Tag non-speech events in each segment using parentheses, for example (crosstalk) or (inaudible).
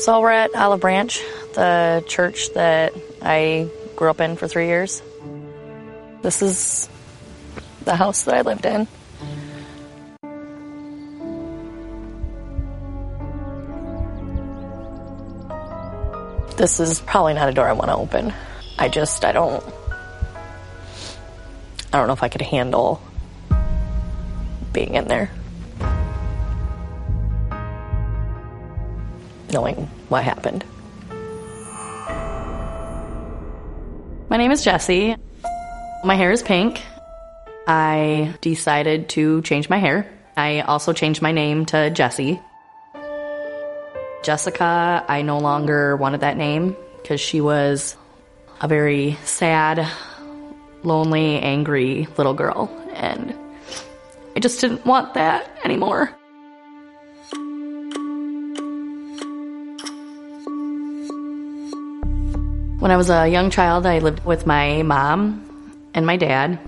So we're at Olive Branch, the church that I grew up in for three years. This is the house that I lived in. This is probably not a door I want to open. I just, I don't, I don't know if I could handle being in there. Knowing what happened. My name is Jessie. My hair is pink. I decided to change my hair. I also changed my name to Jessie. Jessica, I no longer wanted that name because she was a very sad, lonely, angry little girl, and I just didn't want that anymore. When I was a young child, I lived with my mom and my dad.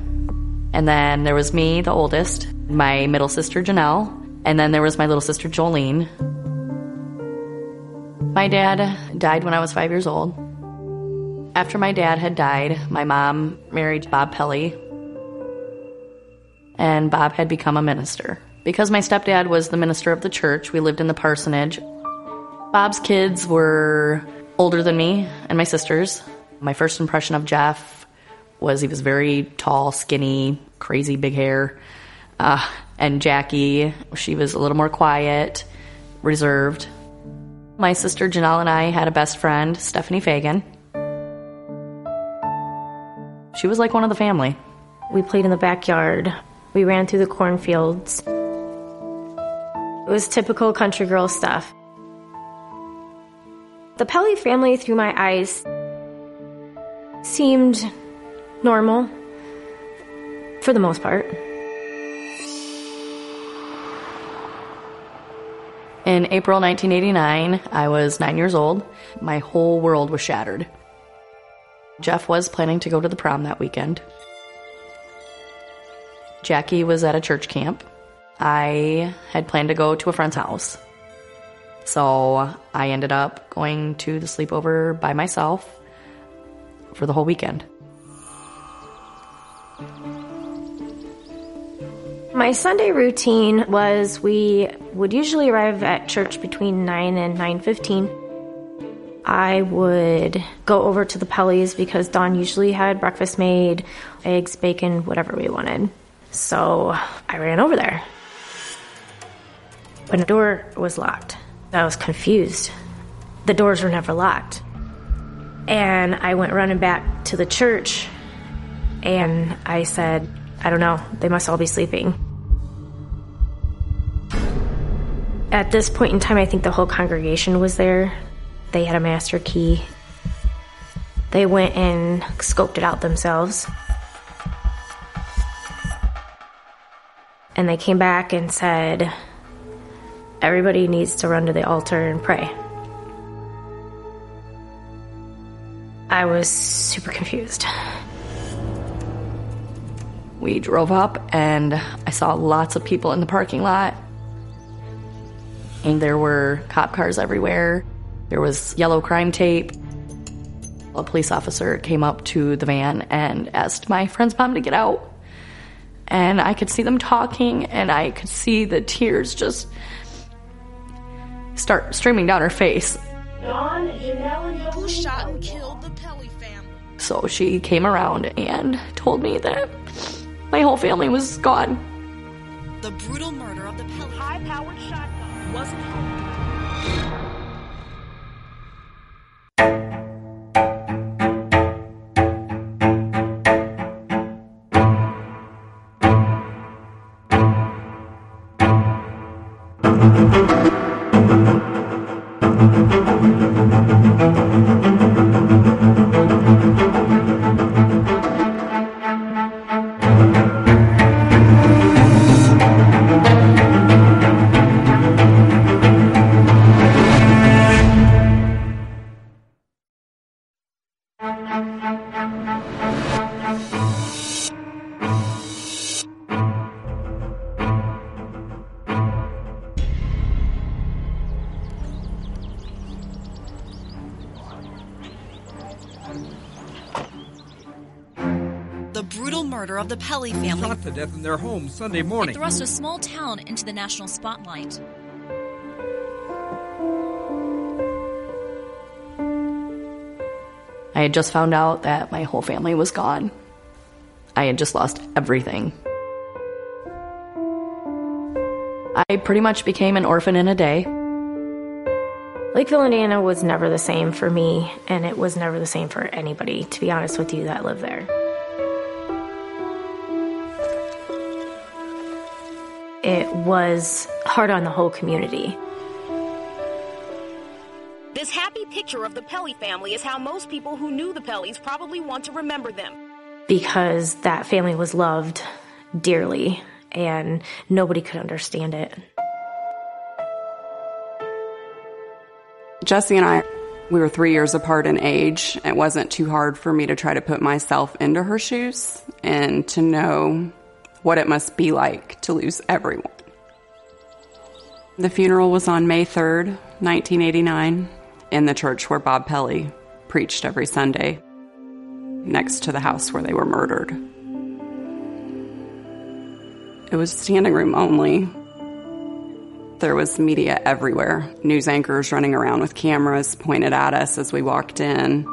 And then there was me, the oldest, my middle sister Janelle, and then there was my little sister Jolene. My dad died when I was five years old. After my dad had died, my mom married Bob Pelley, and Bob had become a minister. Because my stepdad was the minister of the church, we lived in the parsonage. Bob's kids were older than me and my sisters. My first impression of Jeff was he was very tall, skinny, crazy big hair. Uh, and Jackie, she was a little more quiet, reserved. My sister Janelle and I had a best friend, Stephanie Fagan. She was like one of the family. We played in the backyard. We ran through the cornfields. It was typical country girl stuff. The Pelley family, through my eyes, seemed normal for the most part. In April 1989, I was nine years old. My whole world was shattered. Jeff was planning to go to the prom that weekend. Jackie was at a church camp. I had planned to go to a friend's house. So I ended up going to the sleepover by myself for the whole weekend. My Sunday routine was we would usually arrive at church between 9 and 9:15. I would go over to the Pelleys because Don usually had breakfast made, eggs, bacon, whatever we wanted. So I ran over there. But the door was locked, I was confused. The doors were never locked. And I went running back to the church and I said, I don't know, they must all be sleeping. At this point in time, I think the whole congregation was there. They had a master key. They went and scoped it out themselves. And they came back and said, Everybody needs to run to the altar and pray. I was super confused. We drove up and I saw lots of people in the parking lot. And there were cop cars everywhere. There was yellow crime tape. A police officer came up to the van and asked my friend's mom to get out. And I could see them talking and I could see the tears just start streaming down her face. Dawn, Janelle, and Who shot and killed the Pelley family? So she came around and told me that my whole family was gone. The brutal murder of the Pelley. High-powered shotgun wasn't home. Pelley family shot to death in their home Sunday morning. it thrust a small town into the national spotlight. I had just found out that my whole family was gone. I had just lost everything. I pretty much became an orphan in a day. Lakeville, Indiana was never the same for me, and it was never the same for anybody, to be honest with you, that lived there. It was hard on the whole community. This happy picture of the Pelley family is how most people who knew the Pelleys probably want to remember them. because that family was loved dearly and nobody could understand it. Jesse and I, we were three years apart in age. It wasn't too hard for me to try to put myself into her shoes and to know what it must be like to lose everyone. The funeral was on May 3rd, 1989, in the church where Bob Pelley preached every Sunday, next to the house where they were murdered. It was standing room only. There was media everywhere, news anchors running around with cameras pointed at us as we walked in.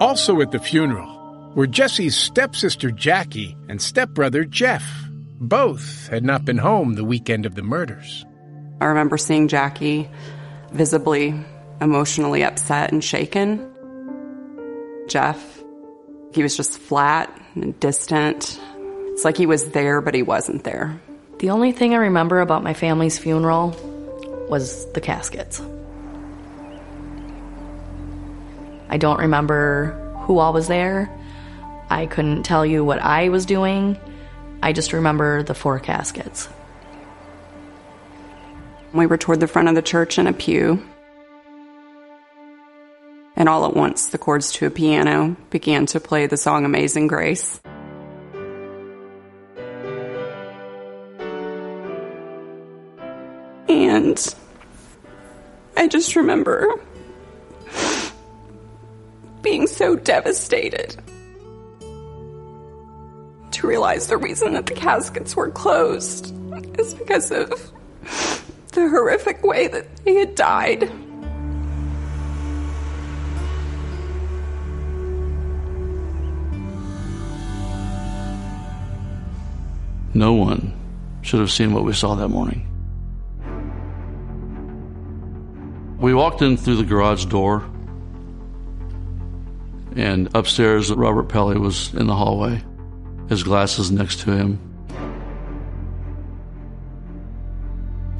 Also at the funeral were Jesse's stepsister Jackie and stepbrother Jeff. Both had not been home the weekend of the murders. I remember seeing Jackie visibly emotionally upset and shaken. Jeff, he was just flat and distant. It's like he was there, but he wasn't there. The only thing I remember about my family's funeral was the caskets. I don't remember who all was there. I couldn't tell you what I was doing. I just remember the four caskets. We were toward the front of the church in a pew. And all at once, the chords to a piano began to play the song Amazing Grace. And I just remember being so devastated to realize the reason that the caskets were closed is because of the horrific way that he had died. No one should have seen what we saw that morning. We walked in through the garage door, and upstairs, Robert Pelley was in the hallway his glasses next to him.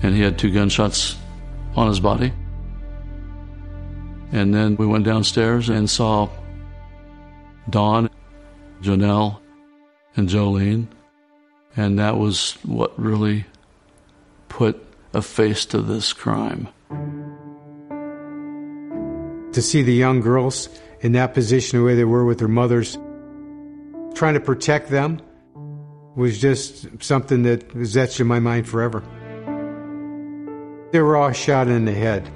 And he had two gunshots on his body. And then we went downstairs and saw Dawn, Janelle, and Jolene. And that was what really put a face to this crime. To see the young girls in that position, the way they were with their mothers, trying to protect them, was just something that was etched in my mind forever. They were all shot in the head.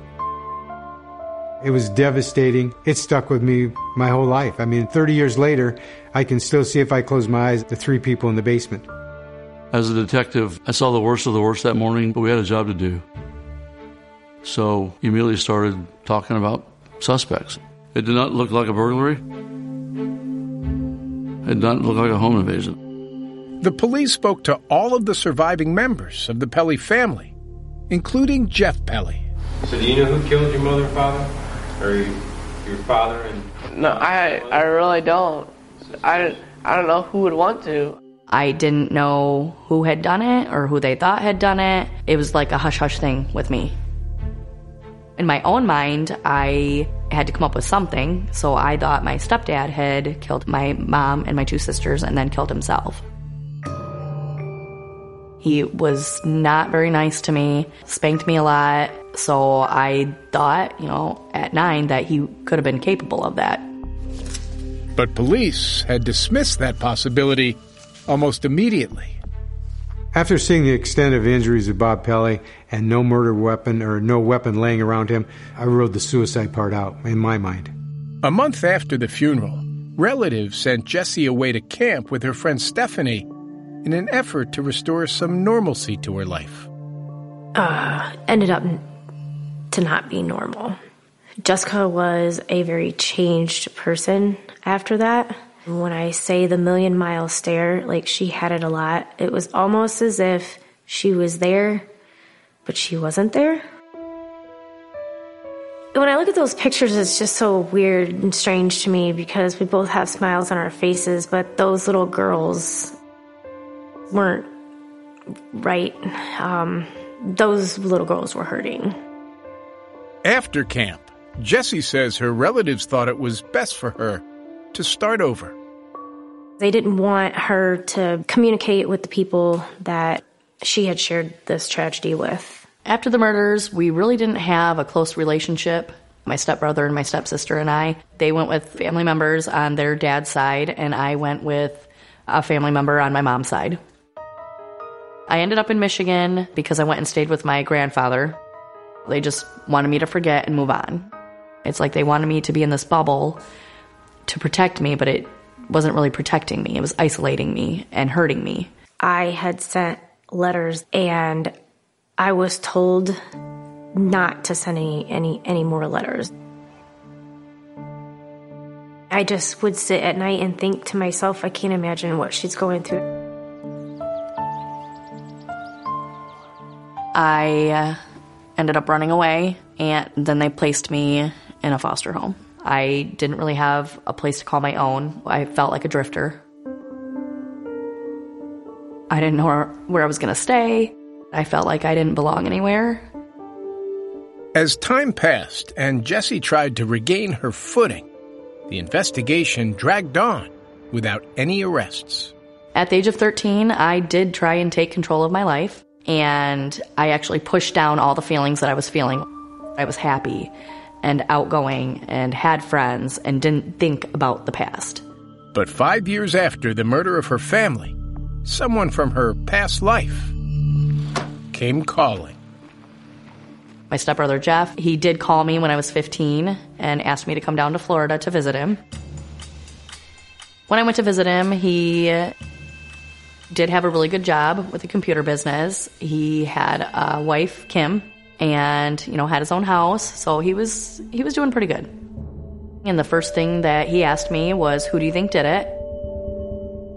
It was devastating. It stuck with me my whole life. I mean, 30 years later, I can still see if I close my eyes the three people in the basement. As a detective, I saw the worst of the worst that morning, but we had a job to do. So immediately started talking about suspects. It did not look like a burglary. It did not look like a home invasion. The police spoke to all of the surviving members of the Pelley family, including Jeff Pelley. So do you know who killed your mother and father? Or your father and No, I I really don't. I, I don't know who would want to. I didn't know who had done it or who they thought had done it. It was like a hush hush thing with me. In my own mind, I had to come up with something, so I thought my stepdad had killed my mom and my two sisters and then killed himself. He was not very nice to me, spanked me a lot, so I thought, you know, at nine that he could have been capable of that. But police had dismissed that possibility almost immediately. After seeing the extent of injuries of Bob Pelley and no murder weapon or no weapon laying around him, I ruled the suicide part out in my mind. A month after the funeral, relatives sent Jessie away to camp with her friend Stephanie in an effort to restore some normalcy to her life. Uh, ended up to not be normal. Jessica was a very changed person after that. When I say the million mile stare, like she had it a lot, it was almost as if she was there, but she wasn't there. When I look at those pictures, it's just so weird and strange to me because we both have smiles on our faces, but those little girls weren't right. Um, those little girls were hurting. After camp, Jessie says her relatives thought it was best for her to start over. They didn't want her to communicate with the people that she had shared this tragedy with. After the murders, we really didn't have a close relationship. My stepbrother and my stepsister and I, they went with family members on their dad's side, and I went with a family member on my mom's side. I ended up in Michigan because I went and stayed with my grandfather. They just wanted me to forget and move on. It's like they wanted me to be in this bubble to protect me, but it wasn't really protecting me. It was isolating me and hurting me. I had sent letters and I was told not to send any any any more letters. I just would sit at night and think to myself, I can't imagine what she's going through. I uh, ended up running away, and then they placed me in a foster home. I didn't really have a place to call my own. I felt like a drifter. I didn't know where, I was going to stay. I felt like I didn't belong anywhere. As time passed and Jessie tried to regain her footing, the investigation dragged on without any arrests. At the age of 13, I did try and take control of my life, and I actually pushed down all the feelings that I was feeling. I was happy and outgoing and had friends and didn't think about the past. But five years after the murder of her family, someone from her past life came calling. My stepbrother Jeff, he did call me when I was 15 and asked me to come down to Florida to visit him. When I went to visit him, he did have a really good job with a computer business. He had a wife, Kim, and you know had his own house, so he was he was doing pretty good. And the first thing that he asked me was, "Who do you think did it?"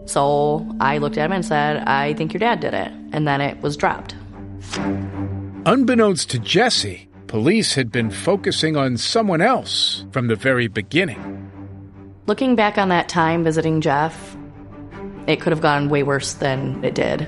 So I looked at him and said, I think your dad did it. And then it was dropped. Unbeknownst to Jesse, police had been focusing on someone else from the very beginning. Looking back on that time visiting Jeff, it could have gone way worse than it did.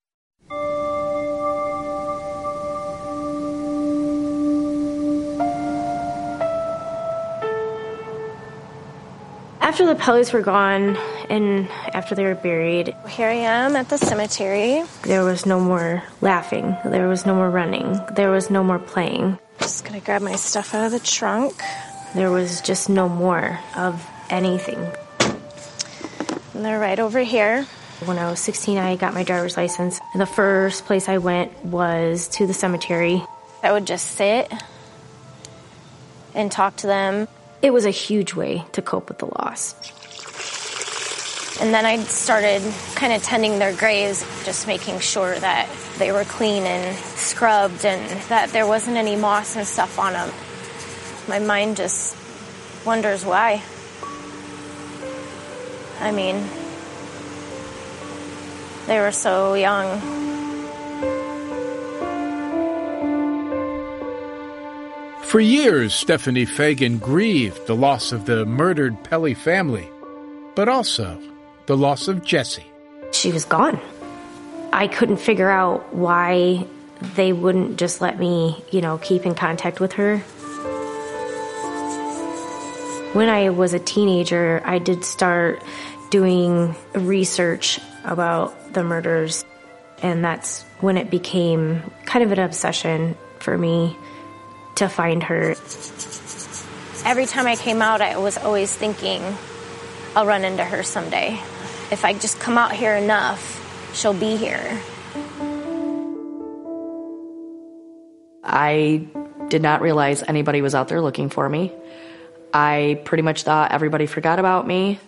After the Pelleys were gone and after they were buried, here I am at the cemetery. There was no more laughing. There was no more running. There was no more playing. Just gonna grab my stuff out of the trunk. There was just no more of anything. And they're right over here. When I was 16, I got my driver's license. And the first place I went was to the cemetery. I would just sit and talk to them. It was a huge way to cope with the loss. And then I started kind of tending their graves, just making sure that they were clean and scrubbed and that there wasn't any moss and stuff on them. My mind just wonders why. I mean, they were so young. For years, Stephanie Fagan grieved the loss of the murdered Pelley family, but also the loss of Jesse. She was gone. I couldn't figure out why they wouldn't just let me, you know, keep in contact with her. When I was a teenager, I did start doing research about the murders, and that's when it became kind of an obsession for me to find her. Every time I came out, I was always thinking, I'll run into her someday. If I just come out here enough, she'll be here. I did not realize anybody was out there looking for me. I pretty much thought everybody forgot about me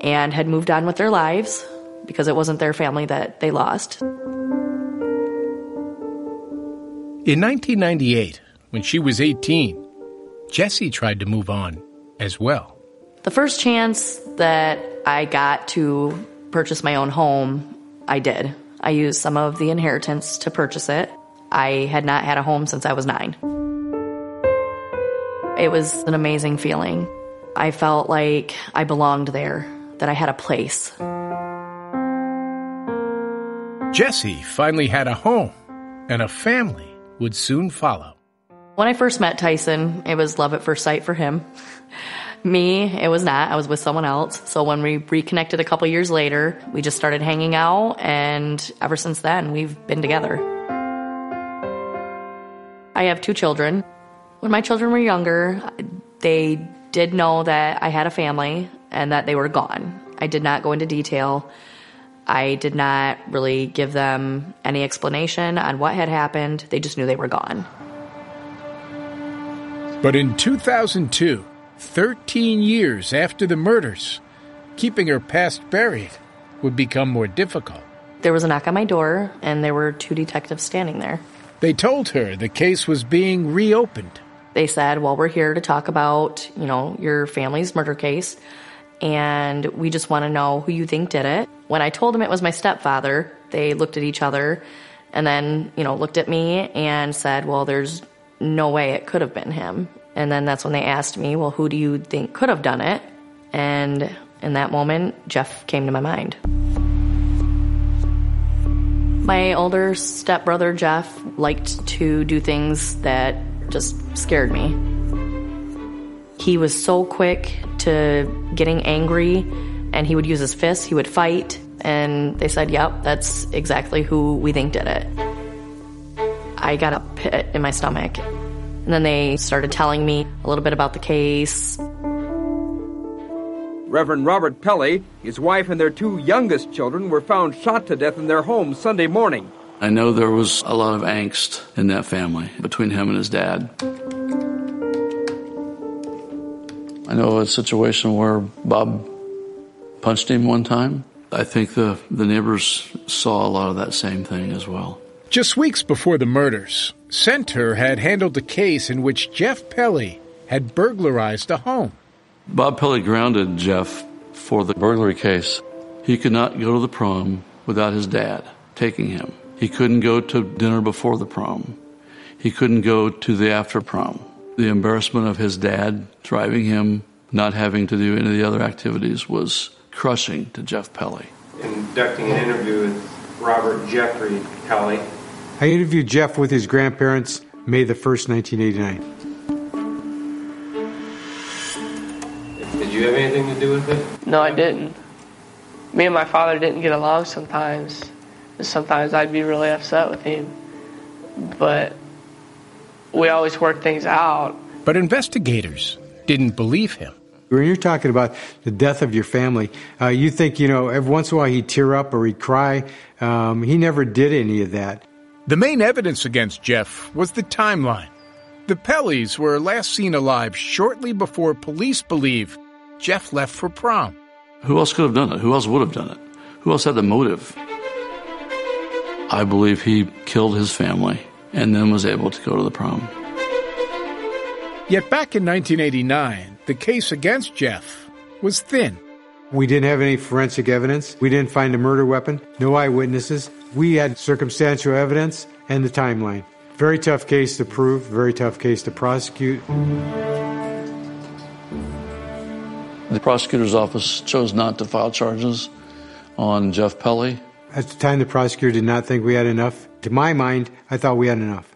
and had moved on with their lives because it wasn't their family that they lost. In 1998, when she was 18, Jesse tried to move on as well. The first chance that I got to purchase my own home, I did. I used some of the inheritance to purchase it. I had not had a home since I was nine. It was an amazing feeling. I felt like I belonged there, that I had a place. Jesse finally had a home, and a family would soon follow. When I first met Tyson, it was love at first sight for him. Me, it was not. I was with someone else. So when we reconnected a couple years later, we just started hanging out, and ever since then, we've been together. I have two children. When my children were younger, they did know that I had a family, and that they were gone. I did not go into detail. I did not really give them any explanation on what had happened. They just knew they were gone. But in 2002, 13 years after the murders, keeping her past buried would become more difficult. There was a knock on my door, and there were two detectives standing there. They told her the case was being reopened. They said, Well, we're here to talk about, you know, your family's murder case, and we just want to know who you think did it. When I told them it was my stepfather, they looked at each other and then, you know, looked at me and said, Well, there's no way it could have been him. And then that's when they asked me, Well, who do you think could have done it? And in that moment, Jeff came to my mind. My older stepbrother, Jeff, liked to do things that just scared me. He was so quick to getting angry, and he would use his fists, he would fight, and they said, Yep, that's exactly who we think did it. I got a pit in my stomach. And then they started telling me a little bit about the case. Reverend Robert Pelley, his wife, and their two youngest children were found shot to death in their home Sunday morning. I know there was a lot of angst in that family between him and his dad. I know a situation where Bob punched him one time. I think the, the neighbors saw a lot of that same thing as well. Just weeks before the murders, Center had handled a case in which Jeff Pelley had burglarized a home. Bob Pelley grounded Jeff for the burglary case. He could not go to the prom without his dad taking him. He couldn't go to dinner before the prom. He couldn't go to the after prom. The embarrassment of his dad driving him, not having to do any of the other activities, was crushing to Jeff Pelley. Conducting an interview with Robert Jeffrey Pelley. I interviewed Jeff with his grandparents May the 1st, 1989. Did you have anything to do with it? No, I didn't. Me and my father didn't get along sometimes. Sometimes I'd be really upset with him. But we always worked things out. But investigators didn't believe him. When you're talking about the death of your family, uh, you think, you know, every once in a while he'd tear up or he'd cry. Um, he never did any of that. The main evidence against Jeff was the timeline. The Pelleys were last seen alive shortly before police believe Jeff left for prom. Who else could have done it? Who else would have done it? Who else had the motive? I believe he killed his family and then was able to go to the prom. Yet back in 1989, the case against Jeff was thin. We didn't have any forensic evidence. We didn't find a murder weapon. No eyewitnesses. We had circumstantial evidence and the timeline. Very tough case to prove, very tough case to prosecute. The prosecutor's office chose not to file charges on Jeff Pelley. At the time, the prosecutor did not think we had enough. To my mind, I thought we had enough.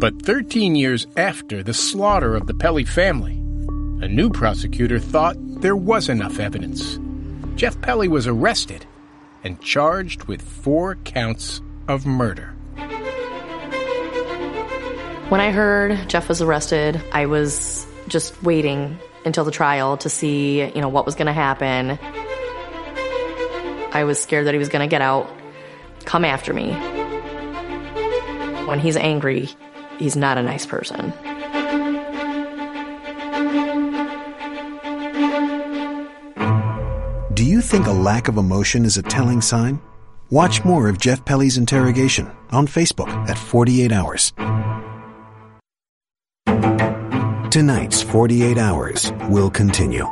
But 13 years after the slaughter of the Pelley family, a new prosecutor thought there was enough evidence. Jeff Pelley was arrested and charged with four counts of murder. When I heard Jeff was arrested, I was just waiting until the trial to see, you know, what was going to happen. I was scared that he was going to get out, come after me. When he's angry, he's not a nice person. Think a lack of emotion is a telling sign? Watch more of Jeff Pelley's interrogation on Facebook at 48 Hours. Tonight's 48 Hours will continue.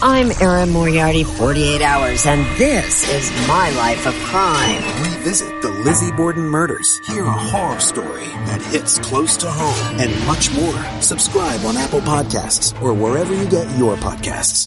I'm Erin Moriarty, 48 Hours, and this is My Life of Crime. Revisit the Lizzie Borden murders. Hear a horror story that hits close to home and much more. Subscribe on Apple Podcasts or wherever you get your podcasts.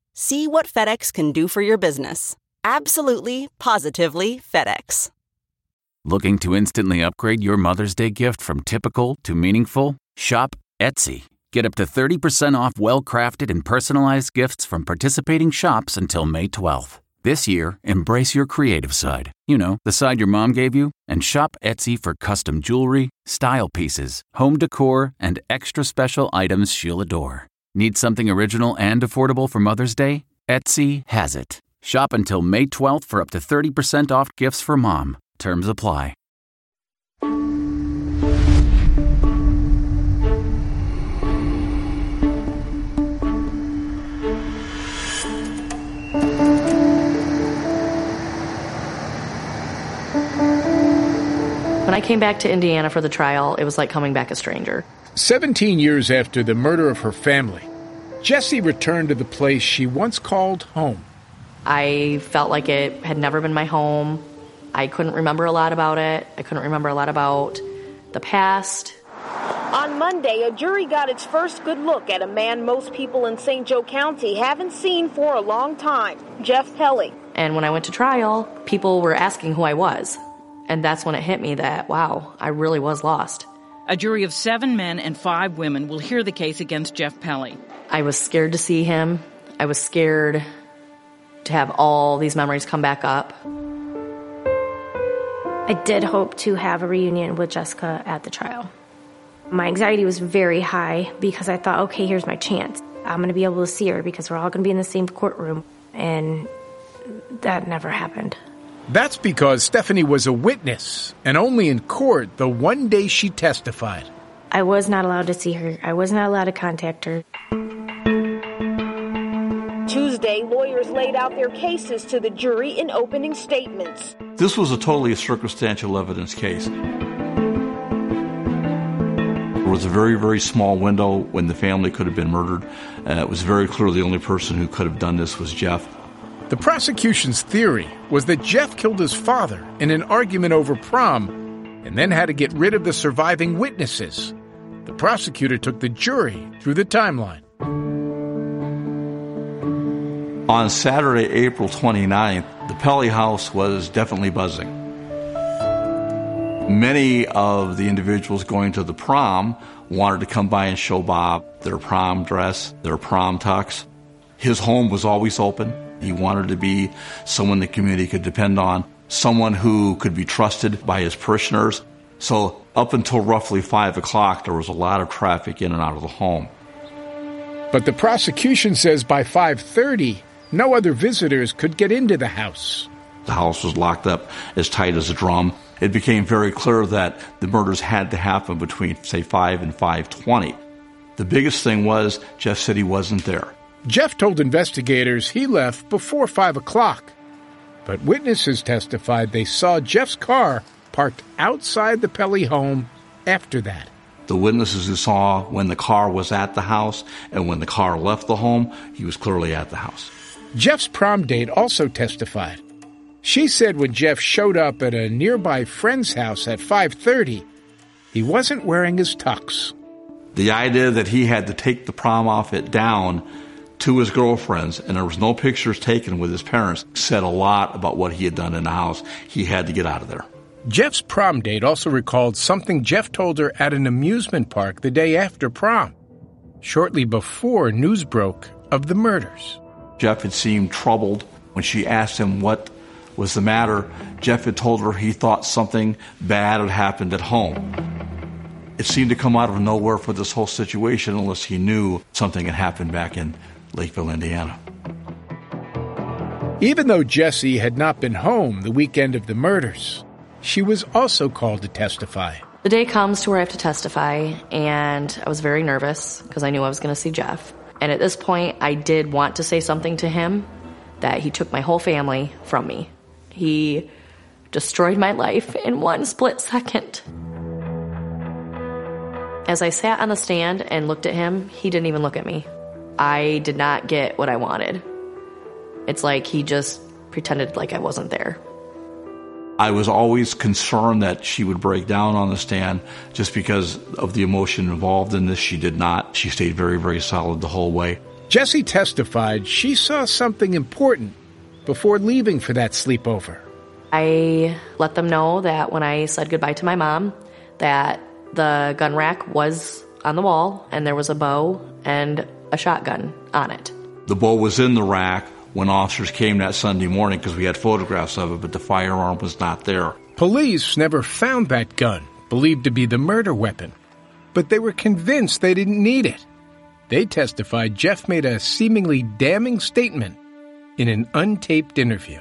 See what FedEx can do for your business. Absolutely, positively FedEx. Looking to instantly upgrade your Mother's Day gift from typical to meaningful? Shop Etsy. Get up to 30% off well crafted and personalized gifts from participating shops until May 12th. This year, embrace your creative side. You know, the side your mom gave you, and shop Etsy for custom jewelry, style pieces, home decor, and extra special items she'll adore. Need something original and affordable for Mother's Day? Etsy has it. Shop until May 12th for up to 30% off gifts for mom. Terms apply. When I came back to Indiana for the trial, it was like coming back a stranger. 17 years after the murder of her family, Jessie returned to the place she once called home. I felt like it had never been my home. I couldn't remember a lot about it. I couldn't remember a lot about the past. On Monday, a jury got its first good look at a man most people in St. Joe County haven't seen for a long time Jeff Pelley. And when I went to trial, people were asking who I was. And that's when it hit me that, wow, I really was lost. A jury of seven men and five women will hear the case against Jeff Pelley. I was scared to see him. I was scared to have all these memories come back up. I did hope to have a reunion with Jessica at the trial. My anxiety was very high because I thought, okay, here's my chance. I'm going to be able to see her because we're all going to be in the same courtroom. And that never happened. That's because Stephanie was a witness, and only in court the one day she testified. I was not allowed to see her. I was not allowed to contact her. Tuesday, lawyers laid out their cases to the jury in opening statements. This was a totally circumstantial evidence case. There was a very, very small window when the family could have been murdered. Uh, it was very clear the only person who could have done this was Jeff. The prosecution's theory was that Jeff killed his father in an argument over prom and then had to get rid of the surviving witnesses. The prosecutor took the jury through the timeline. On Saturday, April 29th, the Pelley house was definitely buzzing. Many of the individuals going to the prom wanted to come by and show Bob their prom dress, their prom tux. His home was always open. He wanted to be someone the community could depend on, someone who could be trusted by his parishioners. So up until roughly five o'clock, there was a lot of traffic in and out of the home. But the prosecution says by 5:30, no other visitors could get into the house. The house was locked up as tight as a drum. It became very clear that the murders had to happen between, say, 5 and 5:20. The biggest thing was Jeff said he wasn't there. Jeff told investigators he left before 5 o'clock. But witnesses testified they saw Jeff's car parked outside the Pelley home after that. The witnesses who saw when the car was at the house and when the car left the home, he was clearly at the house. Jeff's prom date also testified. She said when Jeff showed up at a nearby friend's house at 5:30, he wasn't wearing his tux. The idea that he had to take the prom outfit down to his girlfriends and there was no pictures taken with his parents said a lot about what he had done in the house. He had to get out of there. Jeff's prom date also recalled something Jeff told her at an amusement park the day after prom, shortly before news broke of the murders. Jeff had seemed troubled when she asked him what was the matter. Jeff had told her he thought something bad had happened at home. It seemed to come out of nowhere for this whole situation unless he knew something had happened back in Lakeville, Indiana. Even though Jesse had not been home the weekend of the murders, she was also called to testify. The day comes to where I have to testify, and I was very nervous because I knew I was going to see Jeff. And at this point, I did want to say something to him, that he took my whole family from me. He destroyed my life in one split second. As I sat on the stand and looked at him, he didn't even look at me. I did not get what I wanted. It's like he just pretended like I wasn't there. I was always concerned that she would break down on the stand just because of the emotion involved in this. She did not. She stayed very, very solid the whole way. Jesse testified she saw something important before leaving for that sleepover. I let them know that when I said goodbye to my mom, that the gun rack was on the wall and there was a bow and a shotgun on it. The bow was in the rack when officers came that Sunday morning because we had photographs of it, but the firearm was not there. Police never found that gun, believed to be the murder weapon, but they were convinced they didn't need it. They testified Jeff made a seemingly damning statement in an untaped interview.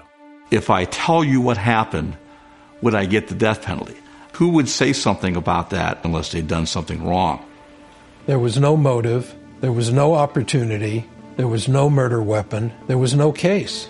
If I tell you what happened, would I get the death penalty? Who would say something about that unless they'd done something wrong? There was no motive, there was no opportunity, there was no murder weapon. There was no case.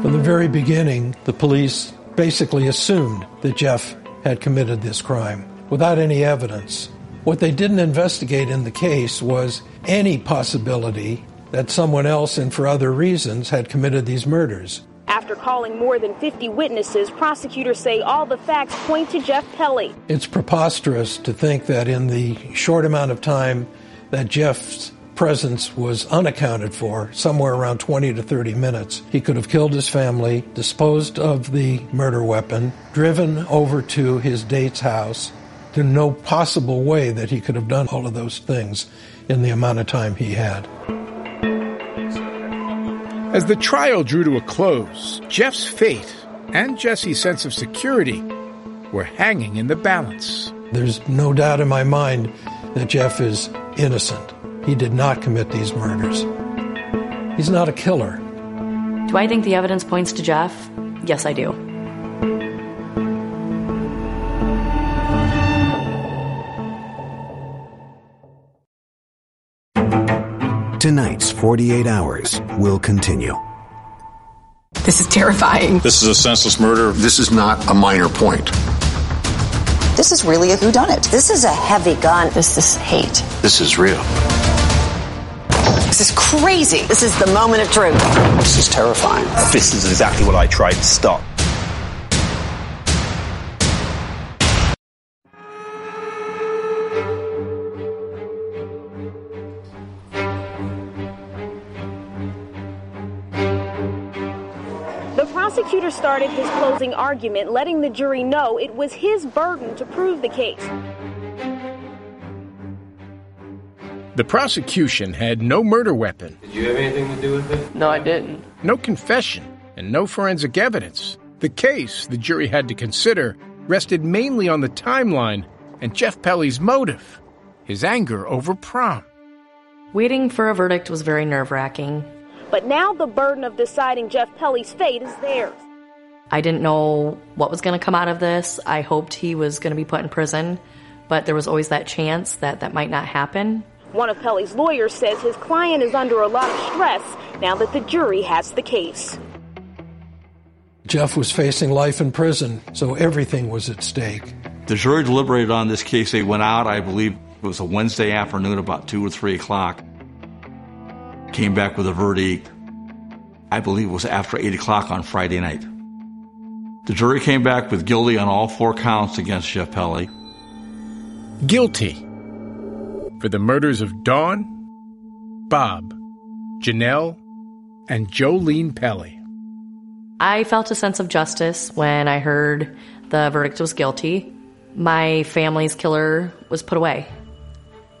From the very beginning, the police basically assumed that Jeff had committed this crime without any evidence. What they didn't investigate in the case was any possibility that someone else and for other reasons had committed these murders. After calling more than 50 witnesses, prosecutors say all the facts point to Jeff Pelley. It's preposterous to think that in the short amount of time that Jeff's presence was unaccounted for, somewhere around 20 to 30 minutes, he could have killed his family, disposed of the murder weapon, driven over to his date's house. There's no possible way that he could have done all of those things in the amount of time he had. As the trial drew to a close, Jeff's fate and Jesse's sense of security were hanging in the balance. There's no doubt in my mind that Jeff is innocent. He did not commit these murders. He's not a killer. Do I think the evidence points to Jeff? Yes, I do. Tonight's 48 Hours will continue. This is terrifying. This is a senseless murder. This is not a minor point. This is really a whodunit. This is a heavy gun. This is hate. This is real. This is crazy. This is the moment of truth. This is terrifying. This is exactly what I tried to stop. The prosecutor started his closing argument, letting the jury know it was his burden to prove the case. The prosecution had no murder weapon, Did you have anything to do with it? No, I didn't. no confession, and no forensic evidence. The case the jury had to consider rested mainly on the timeline and Jeff Pelley's motive his anger over prom. Waiting for a verdict was very nerve wracking. But now the burden of deciding Jeff Pelley's fate is theirs. I didn't know what was going to come out of this. I hoped he was going to be put in prison, but there was always that chance that that might not happen. One of Pelley's lawyers says his client is under a lot of stress now that the jury has the case. Jeff was facing life in prison, so everything was at stake. The jury deliberated on this case. They went out, I believe it was a Wednesday afternoon, about 2 or 3 o'clock. Came back with a verdict, I believe it was after 8 o'clock on Friday night. The jury came back with guilty on all four counts against Jeff Pelley. Guilty for the murders of Dawn, Bob, Janelle, and Jolene Pelley. I felt a sense of justice when I heard the verdict was guilty. My family's killer was put away.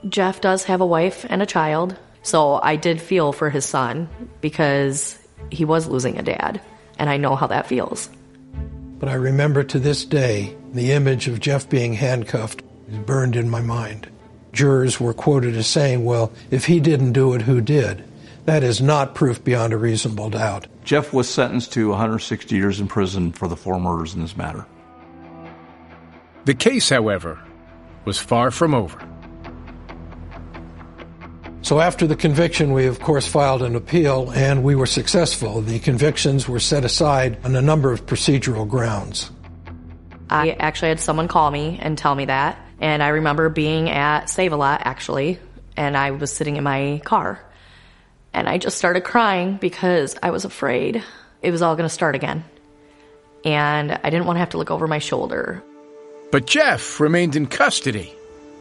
Jeff does have a wife and a child, so I did feel for his son because he was losing a dad, and I know how that feels. But I remember to this day the image of Jeff being handcuffed is burned in my mind. Jurors were quoted as saying, Well, if he didn't do it, who did? That is not proof beyond a reasonable doubt. Jeff was sentenced to 160 years in prison for the four murders in this matter. The case, however, was far from over. So So after the conviction, we of course filed an appeal and we were successful. The convictions were set aside on a number of procedural grounds. I actually had someone call me and tell me that. And I remember being at Save a Lot actually, and I was sitting in my car. And I just started crying because I was afraid it was all going to start again. And I didn't want to have to look over my shoulder. But Jeff remained in custody.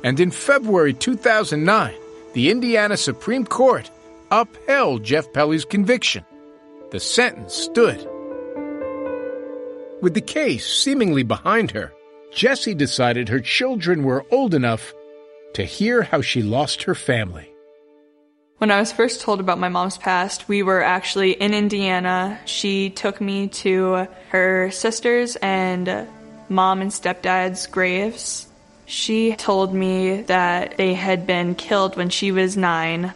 And in February 2009, the Indiana Supreme Court upheld Jeff Pelley's conviction. The sentence stood. With the case seemingly behind her, Jessie decided her children were old enough to hear how she lost her family. When I was first told about my mom's past, we were actually in Indiana. She took me to her sisters and mom and stepdad's graves. She told me that they had been killed when she was nine.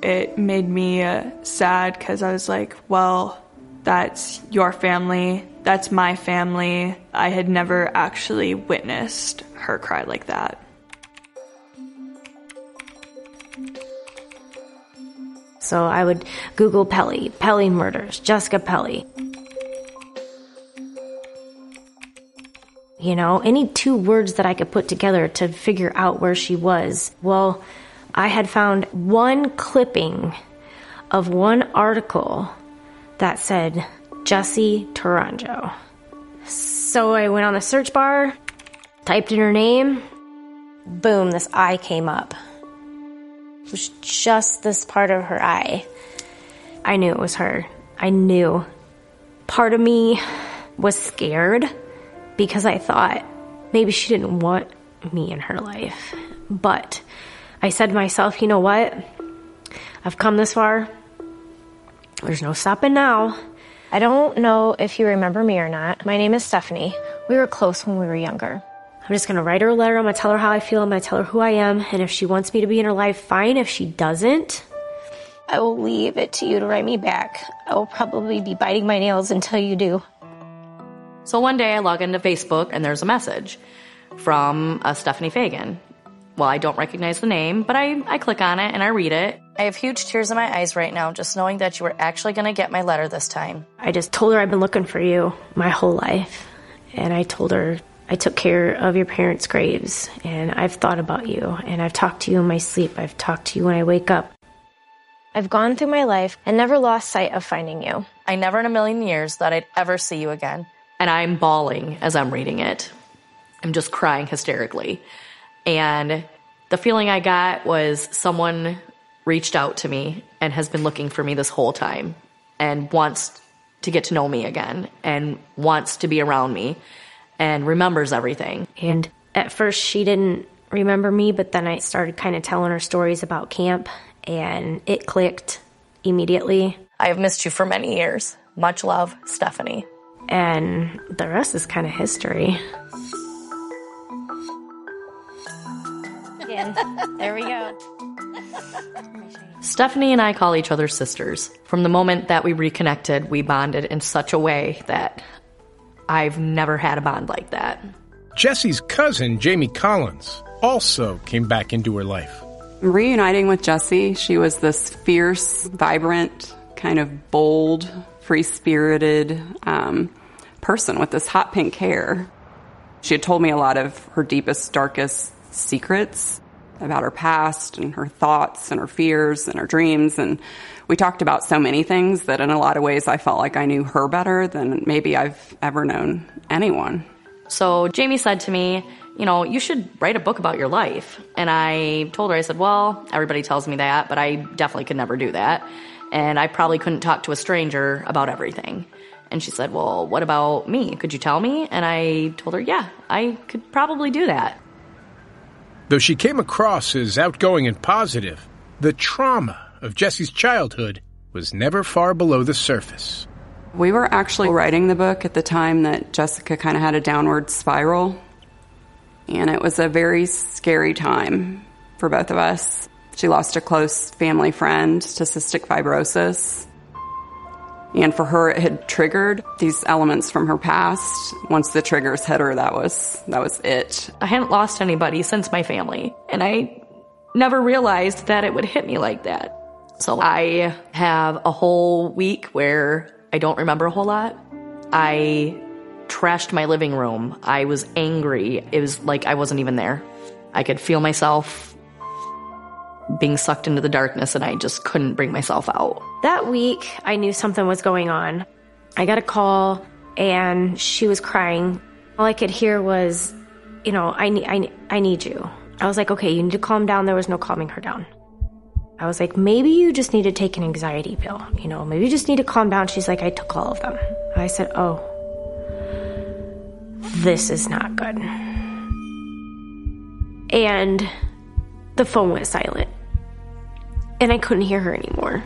It made me uh, sad because I was like, well, that's your family, that's my family. I had never actually witnessed her cry like that. So I would Google Pelley, Pelley murders, Jessica Pelley. You know, any two words that I could put together to figure out where she was. Well, I had found one clipping of one article that said Jessie Tourangeau. So I went on the search bar, typed in her name, boom, this eye came up. It was just this part of her eye. I knew it was her. I knew. Part of me was scared because I thought maybe she didn't want me in her life. But I said to myself, you know what? I've come this far. There's no stopping now. I don't know if you remember me or not. My name is Stephanie. We were close when we were younger. I'm just gonna write her a letter. I'm gonna tell her how I feel. I'm gonna tell her who I am. And if she wants me to be in her life, fine. If she doesn't, I will leave it to you to write me back. I will probably be biting my nails until you do. So one day I log into Facebook and there's a message from a Stephanie Fagan. Well, I don't recognize the name, but I, I click on it and I read it. I have huge tears in my eyes right now just knowing that you were actually going to get my letter this time. I just told her I've been looking for you my whole life. And I told her I took care of your parents' graves and I've thought about you and I've talked to you in my sleep. I've talked to you when I wake up. I've gone through my life and never lost sight of finding you. I never in a million years thought I'd ever see you again. And I'm bawling as I'm reading it. I'm just crying hysterically. And the feeling I got was someone reached out to me and has been looking for me this whole time and wants to get to know me again and wants to be around me and remembers everything. And at first, she didn't remember me, but then I started kind of telling her stories about camp and it clicked immediately. I have missed you for many years. Much love, Stephanie. And the rest is kind of history. Again, there we go. (laughs) Stephanie and I call each other sisters. From the moment that we reconnected, we bonded in such a way that I've never had a bond like that. Jesse's cousin, Jamie Collins, also came back into her life. Reuniting with Jessie, she was this fierce, vibrant, kind of bold, free spirited um, person with this hot pink hair. She had told me a lot of her deepest, darkest secrets about her past and her thoughts and her fears and her dreams. And we talked about so many things that in a lot of ways I felt like I knew her better than maybe I've ever known anyone. So Jamie said to me, you know, you should write a book about your life. And I told her, I said, well, everybody tells me that, but I definitely could never do that. And I probably couldn't talk to a stranger about everything. And she said, well, what about me? Could you tell me? And I told her, yeah, I could probably do that. Though she came across as outgoing and positive, the trauma of Jesse's childhood was never far below the surface. We were actually writing the book at the time that Jessica kind of had a downward spiral. And it was a very scary time for both of us. She lost a close family friend to cystic fibrosis. And for her, it had triggered these elements from her past. Once the triggers hit her, that was, that was it. I hadn't lost anybody since my family. And I never realized that it would hit me like that. So I have a whole week where I don't remember a whole lot. I trashed my living room. I was angry. It was like I wasn't even there. I could feel myself being sucked into the darkness and I just couldn't bring myself out. That week, I knew something was going on. I got a call and she was crying. All I could hear was, you know, I I, I need you. I was like, okay, you need to calm down. There was no calming her down. I was like, maybe you just need to take an anxiety pill. You know, maybe you just need to calm down. She's like, I took all of them. I said, oh, this is not good. And the phone went silent. And I couldn't hear her anymore.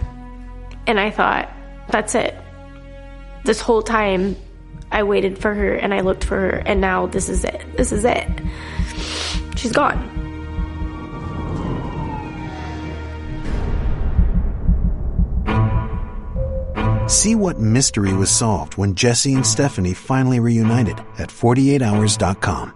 And I thought, that's it. This whole time, I waited for her and I looked for her, and now this is it. This is it. She's gone. See what mystery was solved when Jesse and Stephanie finally reunited at 48hours.com.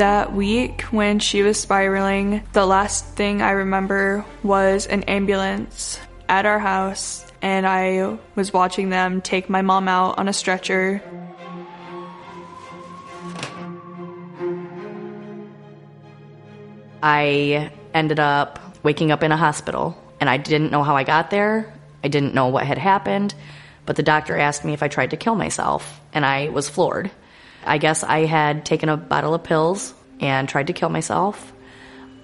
That week when she was spiraling, the last thing I remember was an ambulance at our house, and I was watching them take my mom out on a stretcher. I ended up waking up in a hospital, and I didn't know how I got there. I didn't know what had happened, but the doctor asked me if I tried to kill myself, and I was floored. I guess I had taken a bottle of pills and tried to kill myself.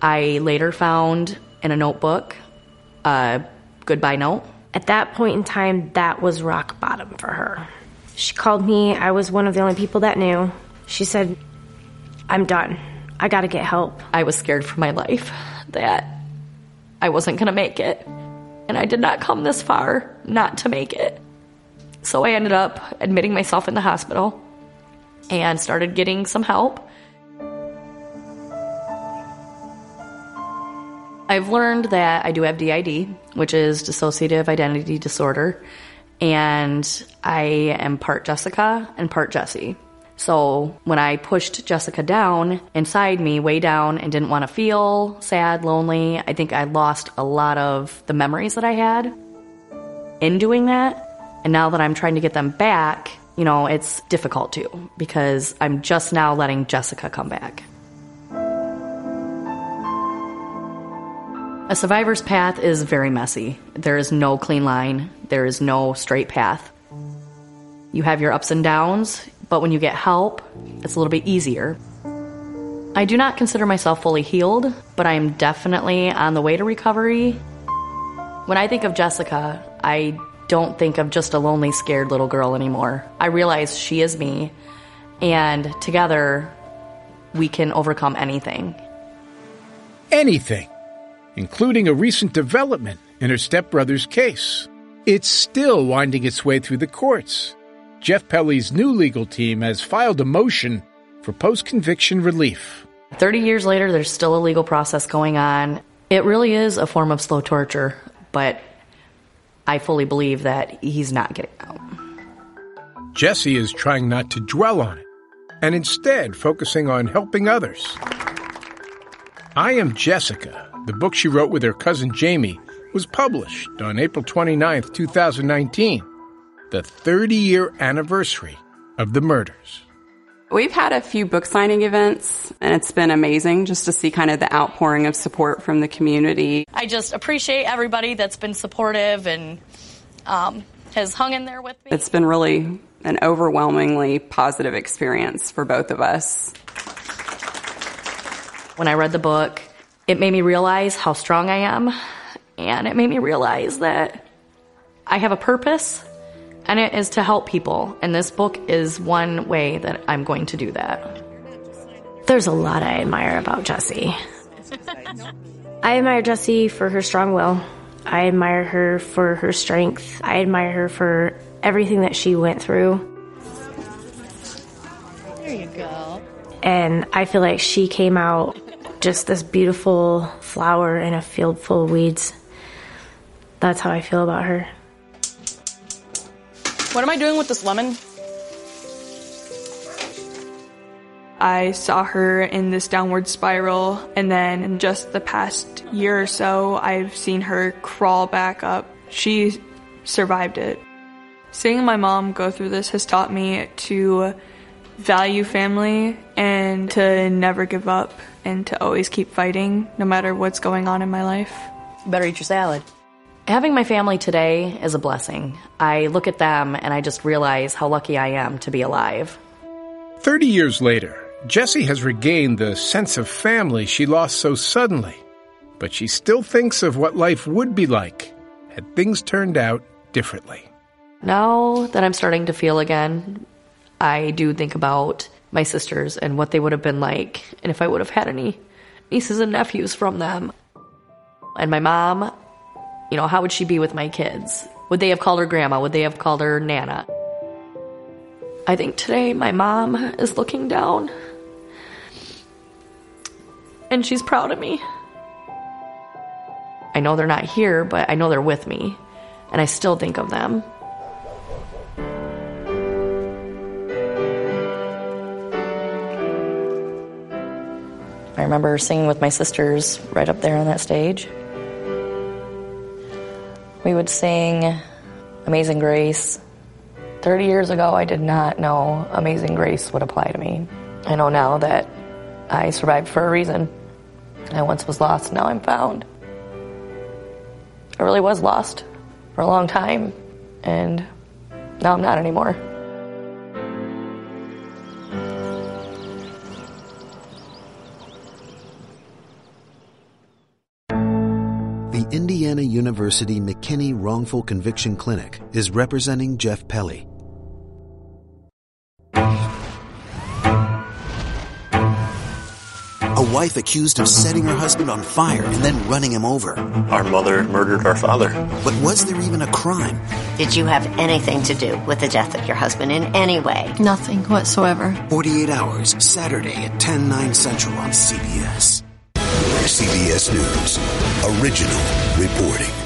I later found in a notebook a goodbye note. At that point in time, that was rock bottom for her. She called me. I was one of the only people that knew. She said, I'm done. I gotta get help. I was scared for my life that I wasn't gonna make it. And I did not come this far not to make it. So I ended up admitting myself in the hospital and started getting some help. I've learned that I do have DID, which is dissociative identity disorder, and I am part Jessica and part Jesse. So when I pushed Jessica down inside me, way down, and didn't want to feel sad, lonely, I think I lost a lot of the memories that I had in doing that. And now that I'm trying to get them back, you know, it's difficult too because I'm just now letting Jessica come back. A survivor's path is very messy. There is no clean line, there is no straight path. You have your ups and downs, but when you get help, it's a little bit easier. I do not consider myself fully healed, but I am definitely on the way to recovery. When I think of Jessica, I don't think of just a lonely, scared little girl anymore. I realize she is me, and together we can overcome anything. Anything, including a recent development in her stepbrother's case. It's still winding its way through the courts. Jeff Pelley's new legal team has filed a motion for post conviction relief. 30 years later, there's still a legal process going on. It really is a form of slow torture, but I fully believe that he's not getting out. Jesse is trying not to dwell on it and instead focusing on helping others. I Am Jessica, the book she wrote with her cousin Jamie, was published on April 29, 2019, the 30 year anniversary of the murders. We've had a few book signing events, and it's been amazing just to see kind of the outpouring of support from the community. I just appreciate everybody that's been supportive and um, has hung in there with me. It's been really an overwhelmingly positive experience for both of us. When I read the book, it made me realize how strong I am, and it made me realize that I have a purpose, and it is to help people. And this book is one way that I'm going to do that. There's a lot I admire about Jessie. I admire Jessie for her strong will. I admire her for her strength. I admire her for everything that she went through. There you go. And I feel like she came out just this beautiful flower in a field full of weeds. That's how I feel about her. What am I doing with this lemon? I saw her in this downward spiral, and then in just the past year or so, I've seen her crawl back up. She survived it. Seeing my mom go through this has taught me to value family and to never give up and to always keep fighting no matter what's going on in my life. Better eat your salad. Having my family today is a blessing. I look at them and I just realize how lucky I am to be alive. 30 years later, Jessie has regained the sense of family she lost so suddenly, but she still thinks of what life would be like had things turned out differently. Now that I'm starting to feel again, I do think about my sisters and what they would have been like, and if I would have had any nieces and nephews from them. And my mom, you know, how would she be with my kids? Would they have called her grandma? Would they have called her Nana? I think today my mom is looking down and she's proud of me. I know they're not here, but I know they're with me, and I still think of them. I remember singing with my sisters right up there on that stage. We would sing Amazing Grace. 30 years ago, I did not know Amazing Grace would apply to me. I know now that I survived for a reason. I once was lost, now I'm found. I really was lost for a long time, and now I'm not anymore. University McKinney Wrongful Conviction Clinic is representing Jeff Pelley. A wife accused of setting her husband on fire and then running him over. Our mother murdered our father. But was there even a crime? Did you have anything to do with the death of your husband in any way? Nothing whatsoever. 48 Hours, Saturday at 10, 9 central on CBS. CBS News. Original reporting.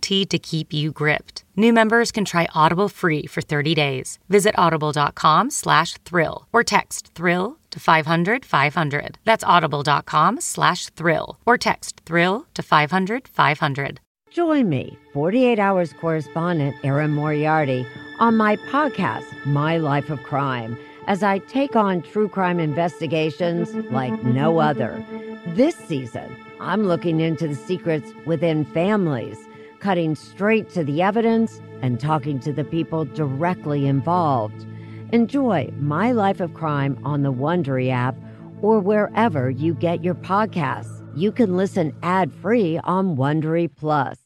guaranteed to keep you gripped. New members can try Audible free for 30 days. Visit audible.com slash thrill or text thrill to 500 500. That's audible.com slash thrill or text thrill to 500 500. Join me, 48 Hours correspondent Erin Moriarty, on my podcast, My Life of Crime, as I take on true crime investigations like no other. This season, I'm looking into the secrets within families, cutting straight to the evidence and talking to the people directly involved. Enjoy My Life of Crime on the Wondery app or wherever you get your podcasts. You can listen ad-free on Wondery Plus.